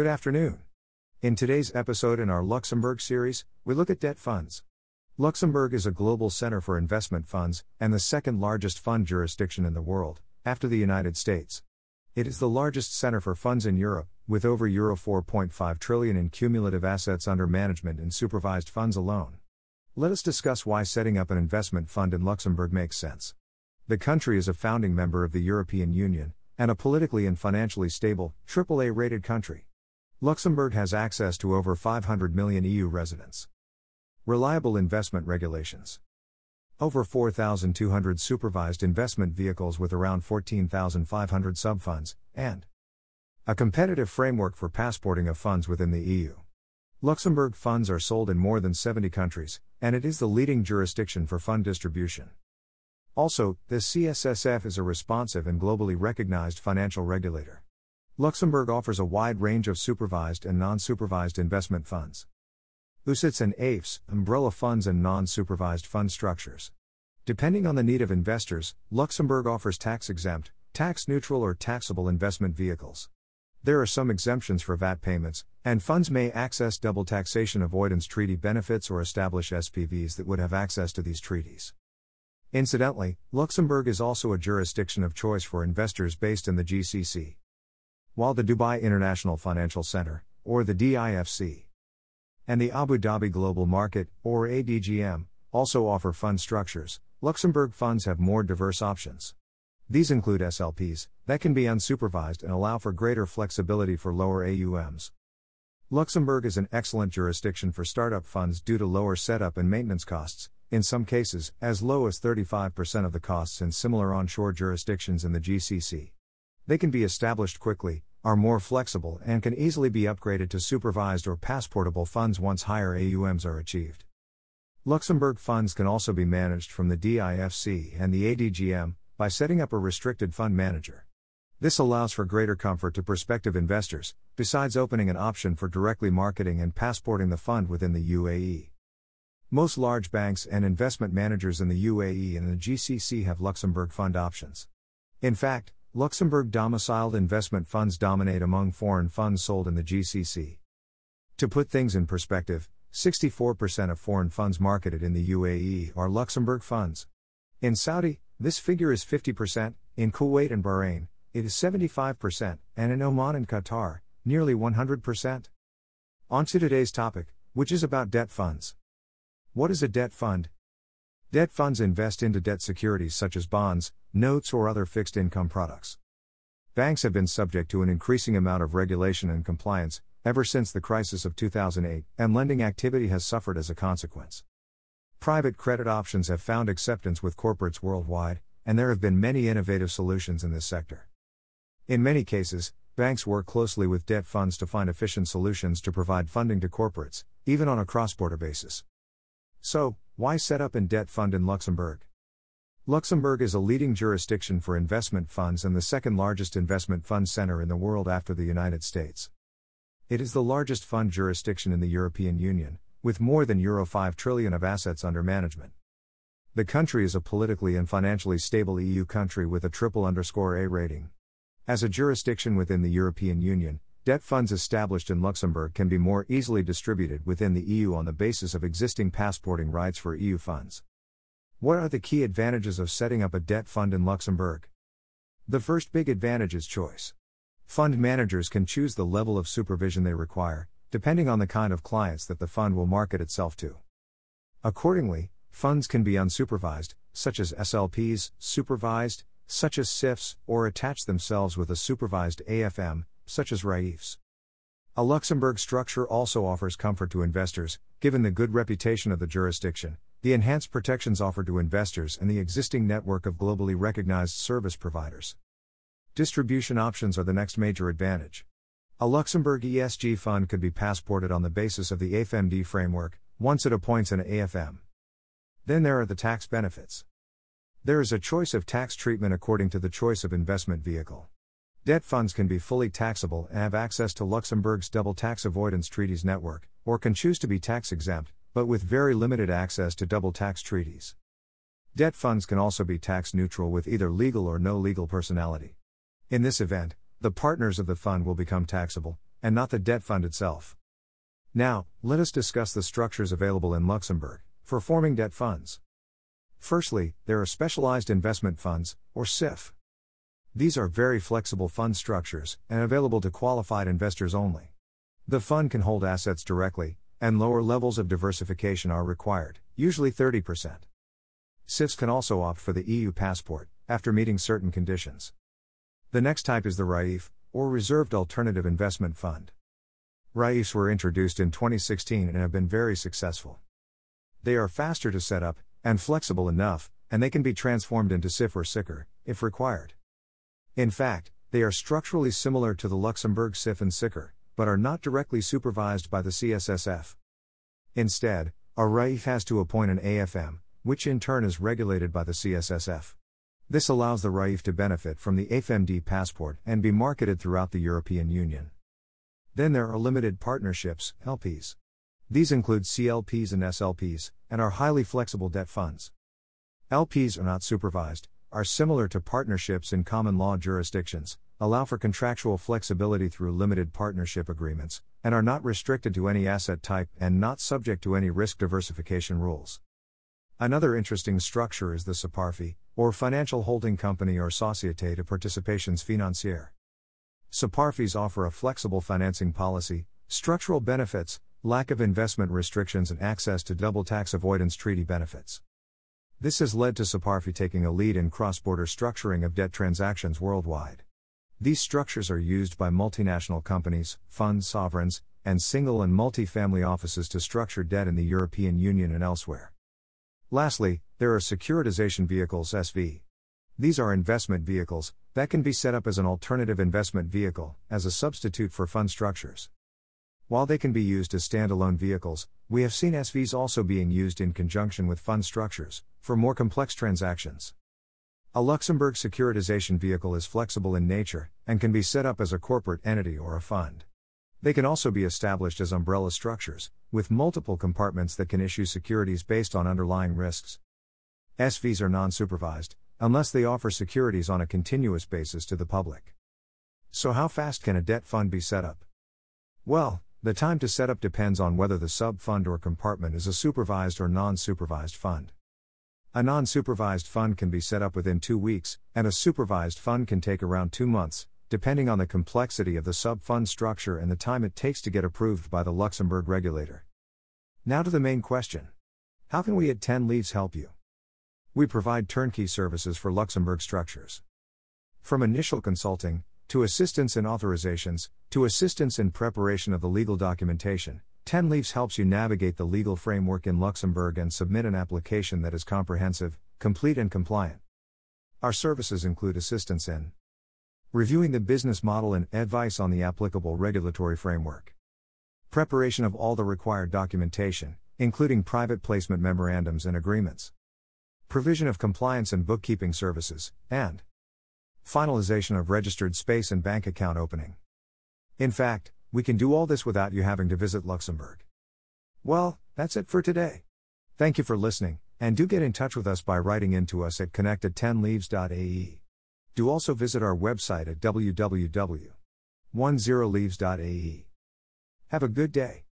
Good afternoon. In today's episode in our Luxembourg series, we look at debt funds. Luxembourg is a global center for investment funds and the second largest fund jurisdiction in the world, after the United States. It is the largest center for funds in Europe, with over Euro 4.5 trillion in cumulative assets under management in supervised funds alone. Let us discuss why setting up an investment fund in Luxembourg makes sense. The country is a founding member of the European Union, and a politically and financially stable, AAA rated country. Luxembourg has access to over 500 million EU residents. Reliable investment regulations. Over 4,200 supervised investment vehicles with around 14,500 subfunds, and a competitive framework for passporting of funds within the EU. Luxembourg funds are sold in more than 70 countries, and it is the leading jurisdiction for fund distribution. Also, the CSSF is a responsive and globally recognized financial regulator. Luxembourg offers a wide range of supervised and non supervised investment funds. UCITS and AIFs, umbrella funds and non supervised fund structures. Depending on the need of investors, Luxembourg offers tax exempt, tax neutral, or taxable investment vehicles. There are some exemptions for VAT payments, and funds may access double taxation avoidance treaty benefits or establish SPVs that would have access to these treaties. Incidentally, Luxembourg is also a jurisdiction of choice for investors based in the GCC while the Dubai International Financial Center, or the DIFC, and the Abu Dhabi Global Market, or ADGM, also offer fund structures, Luxembourg funds have more diverse options. These include SLPs, that can be unsupervised and allow for greater flexibility for lower AUMs. Luxembourg is an excellent jurisdiction for startup funds due to lower setup and maintenance costs, in some cases, as low as 35% of the costs in similar onshore jurisdictions in the GCC. They can be established quickly, are more flexible, and can easily be upgraded to supervised or passportable funds once higher AUMs are achieved. Luxembourg funds can also be managed from the DIFC and the ADGM by setting up a restricted fund manager. This allows for greater comfort to prospective investors, besides opening an option for directly marketing and passporting the fund within the UAE. Most large banks and investment managers in the UAE and the GCC have Luxembourg fund options. In fact, Luxembourg domiciled investment funds dominate among foreign funds sold in the GCC. To put things in perspective, 64% of foreign funds marketed in the UAE are Luxembourg funds. In Saudi, this figure is 50%, in Kuwait and Bahrain, it is 75%, and in Oman and Qatar, nearly 100%. On to today's topic, which is about debt funds. What is a debt fund? Debt funds invest into debt securities such as bonds, notes, or other fixed income products. Banks have been subject to an increasing amount of regulation and compliance ever since the crisis of 2008, and lending activity has suffered as a consequence. Private credit options have found acceptance with corporates worldwide, and there have been many innovative solutions in this sector. In many cases, banks work closely with debt funds to find efficient solutions to provide funding to corporates, even on a cross border basis. So, why set up a debt fund in Luxembourg? Luxembourg is a leading jurisdiction for investment funds and the second largest investment fund center in the world after the United States. It is the largest fund jurisdiction in the European Union, with more than Euro 5 trillion of assets under management. The country is a politically and financially stable EU country with a triple underscore A rating. As a jurisdiction within the European Union, Debt funds established in Luxembourg can be more easily distributed within the EU on the basis of existing passporting rights for EU funds. What are the key advantages of setting up a debt fund in Luxembourg? The first big advantage is choice. Fund managers can choose the level of supervision they require, depending on the kind of clients that the fund will market itself to. Accordingly, funds can be unsupervised, such as SLPs, supervised, such as SIFs, or attach themselves with a supervised AFM, such as RAIFs. A Luxembourg structure also offers comfort to investors, given the good reputation of the jurisdiction, the enhanced protections offered to investors, and the existing network of globally recognized service providers. Distribution options are the next major advantage. A Luxembourg ESG fund could be passported on the basis of the AFMD framework, once it appoints an AFM. Then there are the tax benefits. There is a choice of tax treatment according to the choice of investment vehicle. Debt funds can be fully taxable and have access to Luxembourg's double tax avoidance treaties network, or can choose to be tax exempt, but with very limited access to double tax treaties. Debt funds can also be tax neutral with either legal or no legal personality. In this event, the partners of the fund will become taxable, and not the debt fund itself. Now, let us discuss the structures available in Luxembourg for forming debt funds. Firstly, there are specialized investment funds, or SIF. These are very flexible fund structures and available to qualified investors only. The fund can hold assets directly, and lower levels of diversification are required, usually 30%. SIFs can also opt for the EU passport, after meeting certain conditions. The next type is the RAIF, or Reserved Alternative Investment Fund. RAIFs were introduced in 2016 and have been very successful. They are faster to set up, and flexible enough, and they can be transformed into SIF or SICAR, if required. In fact, they are structurally similar to the Luxembourg SIF and SICAR, but are not directly supervised by the CSSF. Instead, a RAIF has to appoint an AFM, which in turn is regulated by the CSSF. This allows the RAIF to benefit from the AFMD passport and be marketed throughout the European Union. Then there are limited partnerships, LPs. These include CLPs and SLPs, and are highly flexible debt funds. LPs are not supervised, are similar to partnerships in common law jurisdictions, allow for contractual flexibility through limited partnership agreements, and are not restricted to any asset type and not subject to any risk diversification rules. Another interesting structure is the SOPARFI, or Financial Holding Company or Société de Participations Financières. SOPARFIs offer a flexible financing policy, structural benefits, lack of investment restrictions, and access to double tax avoidance treaty benefits. This has led to SOPARFI taking a lead in cross border structuring of debt transactions worldwide. These structures are used by multinational companies, funds, sovereigns, and single and multi family offices to structure debt in the European Union and elsewhere. Lastly, there are securitization vehicles SV. These are investment vehicles that can be set up as an alternative investment vehicle, as a substitute for fund structures. While they can be used as standalone vehicles, we have seen SVs also being used in conjunction with fund structures, for more complex transactions. A Luxembourg securitization vehicle is flexible in nature, and can be set up as a corporate entity or a fund. They can also be established as umbrella structures, with multiple compartments that can issue securities based on underlying risks. SVs are non supervised, unless they offer securities on a continuous basis to the public. So, how fast can a debt fund be set up? Well, the time to set up depends on whether the sub fund or compartment is a supervised or non supervised fund. A non supervised fund can be set up within two weeks, and a supervised fund can take around two months, depending on the complexity of the sub fund structure and the time it takes to get approved by the Luxembourg regulator. Now to the main question How can we at 10 Leaves help you? We provide turnkey services for Luxembourg structures. From initial consulting, to assistance in authorizations, to assistance in preparation of the legal documentation, 10 Leaves helps you navigate the legal framework in Luxembourg and submit an application that is comprehensive, complete, and compliant. Our services include assistance in reviewing the business model and advice on the applicable regulatory framework, preparation of all the required documentation, including private placement memorandums and agreements, provision of compliance and bookkeeping services, and Finalization of registered space and bank account opening. In fact, we can do all this without you having to visit Luxembourg. Well, that's it for today. Thank you for listening, and do get in touch with us by writing in to us at connect10leaves.ae. Do also visit our website at www.10leaves.ae. Have a good day.